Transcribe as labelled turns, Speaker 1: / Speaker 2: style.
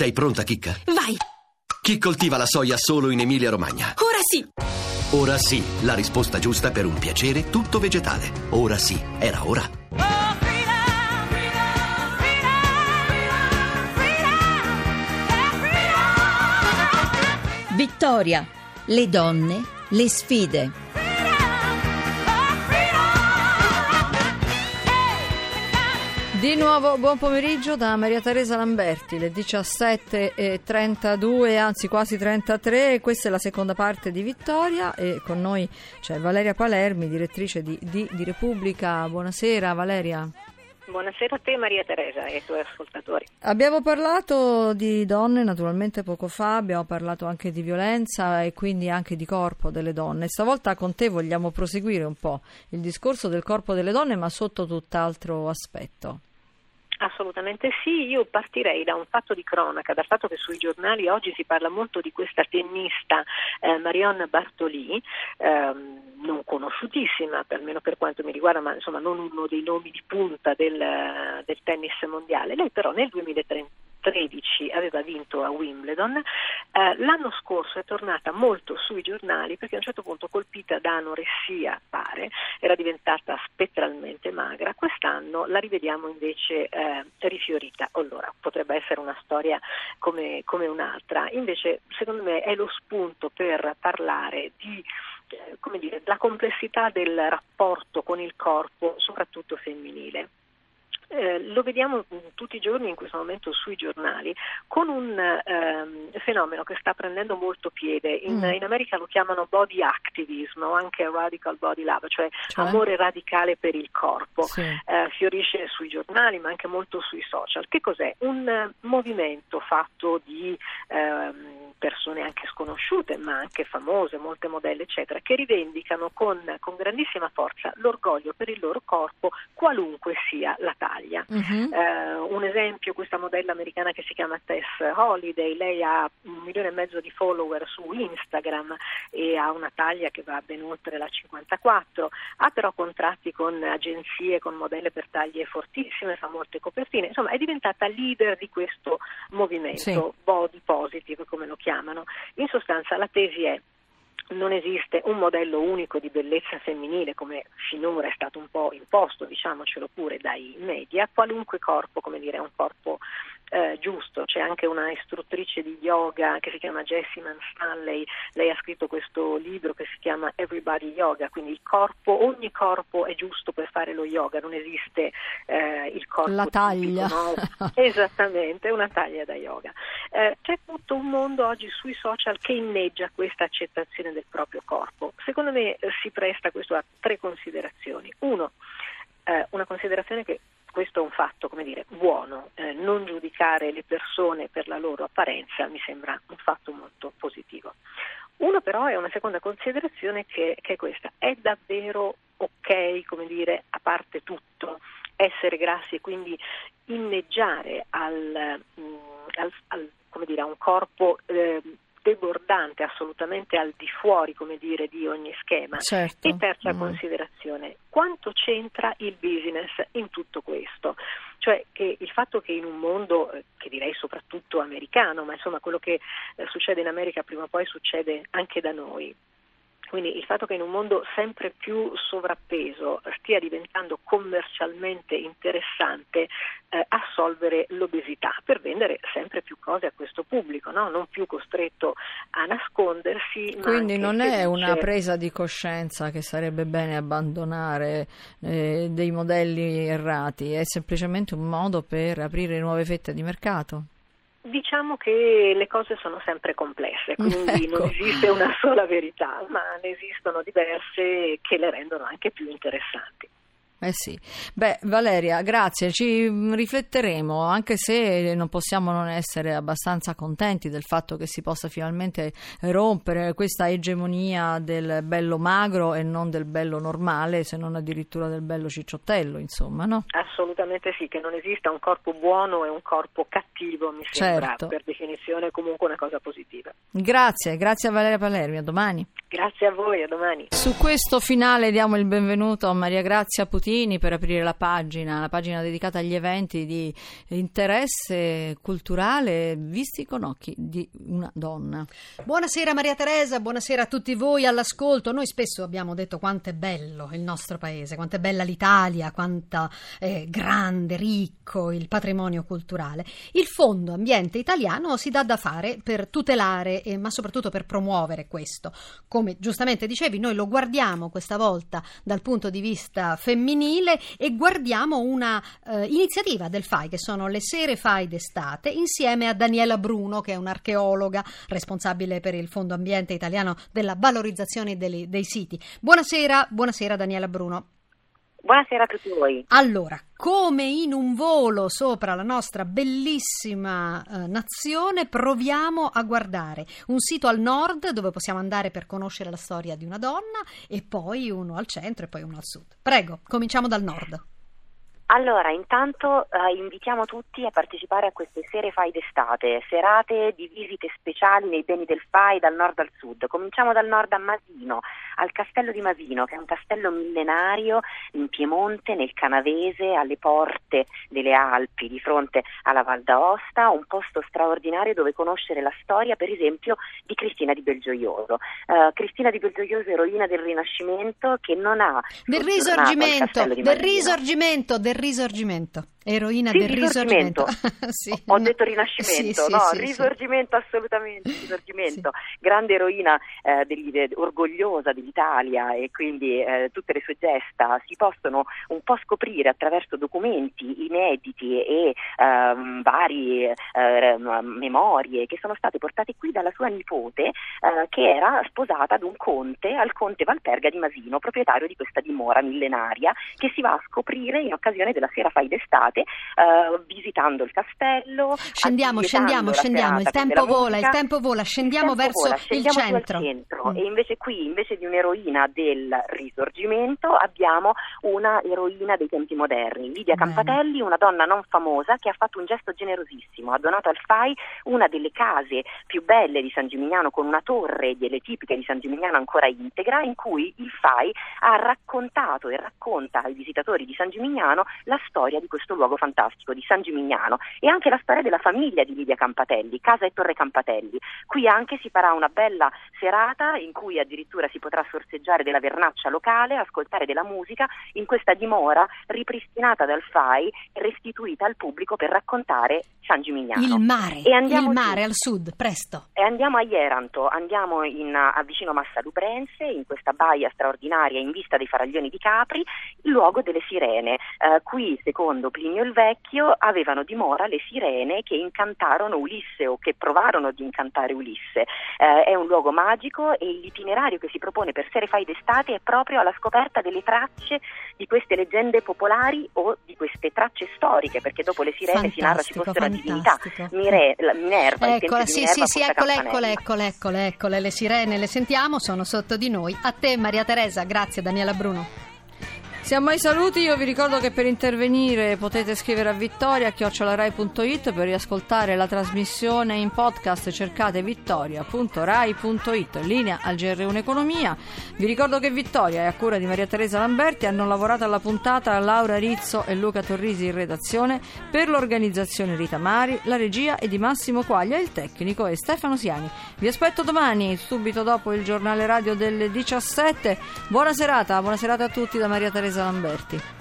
Speaker 1: Sei pronta, Chicca?
Speaker 2: Vai!
Speaker 1: Chi coltiva la soia solo in Emilia-Romagna?
Speaker 2: Ora sì!
Speaker 1: Ora sì, la risposta giusta per un piacere tutto vegetale. Ora sì, era ora.
Speaker 3: Vittoria, le donne, le sfide.
Speaker 4: Di nuovo buon pomeriggio da Maria Teresa Lamberti, le 17.32, anzi quasi 33, questa è la seconda parte di Vittoria e con noi c'è Valeria Palermi, direttrice di, di, di Repubblica. Buonasera Valeria.
Speaker 5: Buonasera a te Maria Teresa e ai tuoi ascoltatori.
Speaker 4: Abbiamo parlato di donne naturalmente poco fa, abbiamo parlato anche di violenza e quindi anche di corpo delle donne. Stavolta con te vogliamo proseguire un po' il discorso del corpo delle donne ma sotto tutt'altro aspetto.
Speaker 5: Assolutamente sì, io partirei da un fatto di cronaca, dal fatto che sui giornali oggi si parla molto di questa tennista eh, Marion Bartoli, ehm, non conosciutissima, almeno per quanto mi riguarda, ma insomma non uno dei nomi di punta del, del tennis mondiale. Lei però nel 2030 2013 aveva vinto a Wimbledon, eh, l'anno scorso è tornata molto sui giornali perché a un certo punto colpita da anoressia, pare, era diventata spettralmente magra, quest'anno la rivediamo invece eh, rifiorita. Allora, potrebbe essere una storia come, come un'altra, invece secondo me è lo spunto per parlare di eh, come dire, la complessità del rapporto con il corpo, soprattutto femminile. Eh, lo vediamo tutti i giorni in questo momento sui giornali con un ehm, fenomeno che sta prendendo molto piede. In, mm. in, America lo chiamano body activism o anche radical body love, cioè, cioè? amore radicale per il corpo. Sì. Eh, fiorisce sui giornali ma anche molto sui social. Che cos'è? Un uh, movimento fatto di ehm, persone anche sconosciute ma anche famose, molte modelle eccetera, che rivendicano con, con grandissima forza l'orgoglio per il loro corpo qualunque sia la taglia. Uh-huh. Eh, un esempio, questa modella americana che si chiama Tess Holiday, lei ha un milione e mezzo di follower su Instagram e ha una taglia che va ben oltre la 54, ha però contratti con agenzie, con modelle per taglie fortissime, fa molte copertine, insomma è diventata leader di questo movimento, sì. body positive come lo chiamano. In sostanza la tesi è non esiste un modello unico di bellezza femminile come finora è stato un po' imposto, diciamocelo pure dai media, qualunque corpo, come dire, è un corpo eh, giusto. C'è anche una istruttrice di yoga che si chiama Jessie Manstanley, lei ha scritto questo libro che si chiama Everybody Yoga, quindi il corpo, ogni corpo è giusto per fare lo yoga, non esiste eh, il corpo
Speaker 4: La taglia.
Speaker 5: Tipico, no? Esattamente, una taglia da yoga. Eh, c'è tutto un mondo oggi sui social che inneggia questa accettazione del proprio corpo. Secondo me eh, si presta questo a tre considerazioni. Uno, eh, una considerazione che questo è un fatto, come dire, buono, eh, non giudicare le persone per la loro apparenza mi sembra un fatto molto positivo. Uno però è una seconda considerazione che, che è questa, è davvero ok, come dire, a parte tutto, essere grassi e quindi inneggiare al, mm, al, al dire, a un corpo assolutamente al di fuori, come dire, di ogni schema.
Speaker 4: Certo.
Speaker 5: E terza mm. considerazione, quanto c'entra il business in tutto questo? Cioè che il fatto che in un mondo, eh, che direi soprattutto americano, ma insomma quello che eh, succede in America prima o poi succede anche da noi, quindi il fatto che in un mondo sempre più sovrappeso stia diventando commercialmente interessante assolvere l'obesità per vendere sempre più cose a questo pubblico, no? non più costretto a nascondersi.
Speaker 4: Quindi non è una presa di coscienza che sarebbe bene abbandonare eh, dei modelli errati, è semplicemente un modo per aprire nuove fette di mercato.
Speaker 5: Diciamo che le cose sono sempre complesse, quindi ecco. non esiste una sola verità, ma ne esistono diverse che le rendono anche più interessanti.
Speaker 4: Eh sì. Beh, Valeria, grazie, ci rifletteremo, anche se non possiamo non essere abbastanza contenti del fatto che si possa finalmente rompere questa egemonia del bello magro e non del bello normale, se non addirittura del bello cicciottello, insomma, no?
Speaker 5: Assolutamente sì, che non esista un corpo buono e un corpo cattivo, mi sembra
Speaker 4: certo.
Speaker 5: per definizione comunque una cosa positiva.
Speaker 4: Grazie, grazie a Valeria Palermi, a domani.
Speaker 5: Grazie a voi, a domani.
Speaker 4: Su questo finale diamo il benvenuto a Maria Grazia Putini per aprire la pagina, la pagina dedicata agli eventi di interesse culturale visti con occhi di una donna.
Speaker 2: Buonasera Maria Teresa, buonasera a tutti voi all'ascolto. Noi spesso abbiamo detto quanto è bello il nostro paese, quanto è bella l'Italia, quanto è grande, ricco il patrimonio culturale. Il Fondo Ambiente Italiano si dà da fare per tutelare, eh, ma soprattutto per promuovere questo come giustamente dicevi, noi lo guardiamo questa volta dal punto di vista femminile e guardiamo una eh, iniziativa del FAI, che sono le sere FAI d'estate, insieme a Daniela Bruno, che è un'archeologa responsabile per il Fondo Ambiente Italiano della valorizzazione dei, dei siti. Buonasera, buonasera Daniela Bruno.
Speaker 6: Buonasera a tutti voi.
Speaker 2: Allora, come in un volo sopra la nostra bellissima eh, nazione, proviamo a guardare un sito al nord dove possiamo andare per conoscere la storia di una donna e poi uno al centro e poi uno al sud. Prego, cominciamo dal nord.
Speaker 6: Allora, intanto eh, invitiamo tutti a partecipare a queste sere FAI d'estate, serate di visite speciali nei beni del FAI dal nord al sud. Cominciamo dal nord a Masino, al castello di Masino, che è un castello millenario in Piemonte, nel Canavese, alle porte delle Alpi, di fronte alla Val d'Aosta, un posto straordinario dove conoscere la storia, per esempio, di Cristina di Belgioioso. Uh, Cristina di Belgioioso, eroina del Rinascimento, che non ha...
Speaker 2: Del risorgimento, del risorgimento, del risorgimento. Eroina
Speaker 6: sì,
Speaker 2: del risorgimento.
Speaker 6: sì, Ho no. detto rinascimento, sì, no, risorgimento assolutamente, risorgimento. Grande eroina eh, degli, de, orgogliosa dell'Italia e quindi eh, tutte le sue gesta si possono un po' scoprire attraverso documenti inediti e ehm, varie eh, memorie che sono state portate qui dalla sua nipote eh, che era sposata ad un conte, al conte Valperga di Masino, proprietario di questa dimora millenaria che si va a scoprire in occasione della sera fai d'estate serate, uh, visitando il castello.
Speaker 2: Scendiamo, scendiamo, scendiamo, il tempo vola, il tempo vola, scendiamo
Speaker 6: tempo
Speaker 2: verso
Speaker 6: vola, scendiamo
Speaker 2: il centro.
Speaker 6: centro. Mm. E invece qui, invece di un'eroina del risorgimento, abbiamo una eroina dei tempi moderni, Lidia Bene. Campatelli, una donna non famosa che ha fatto un gesto generosissimo, ha donato al FAI una delle case più belle di San Gimignano con una torre delle tipiche di San Gimignano ancora integra, in cui il FAI ha raccontato e racconta ai visitatori di San Gimignano la storia di questo luogo fantastico di San Gimignano e anche la storia della famiglia di Lidia Campatelli, Casa e Torre Campatelli. Qui anche si farà una bella serata in cui addirittura si potrà sorseggiare della vernaccia locale, ascoltare della musica in questa dimora ripristinata dal FAI e restituita al pubblico per raccontare San Gimignano.
Speaker 2: Il mare, il mare al sud, presto.
Speaker 6: E andiamo a Ieranto, andiamo in, a vicino Massa Lubrense, in questa baia straordinaria in vista dei faraglioni di Capri, il luogo delle sirene. Uh, qui, secondo Plinio Plinio il Vecchio avevano dimora le sirene che incantarono Ulisse o che provarono di incantare Ulisse. Eh, è un luogo magico e l'itinerario che si propone per Sere Fai d'estate è proprio alla scoperta delle tracce di queste leggende popolari o di queste tracce storiche, perché dopo le sirene
Speaker 2: fantastico,
Speaker 6: si narra ci fosse fantastico. la divinità Mire, la Minerva.
Speaker 2: Eccola, sì, Minerva, sì, sì, eccole, eccole, eccole, eccole, eccole, le sirene le sentiamo, sono sotto di noi. A te Maria Teresa, grazie Daniela Bruno.
Speaker 4: Siamo ai saluti, io vi ricordo che per intervenire potete scrivere a vittoria chiocciolarai.it per riascoltare la trasmissione in podcast cercate vittoria.rai.it linea al GR1 Economia. Vi ricordo che Vittoria è a cura di Maria Teresa Lamberti, hanno lavorato alla puntata Laura Rizzo e Luca Torrisi in redazione, per l'organizzazione Rita Mari, la regia è di Massimo Quaglia, il tecnico è Stefano Siani. Vi aspetto domani, subito dopo il giornale radio delle 17. Buona serata, buona serata a tutti da Maria Teresa Lamberti.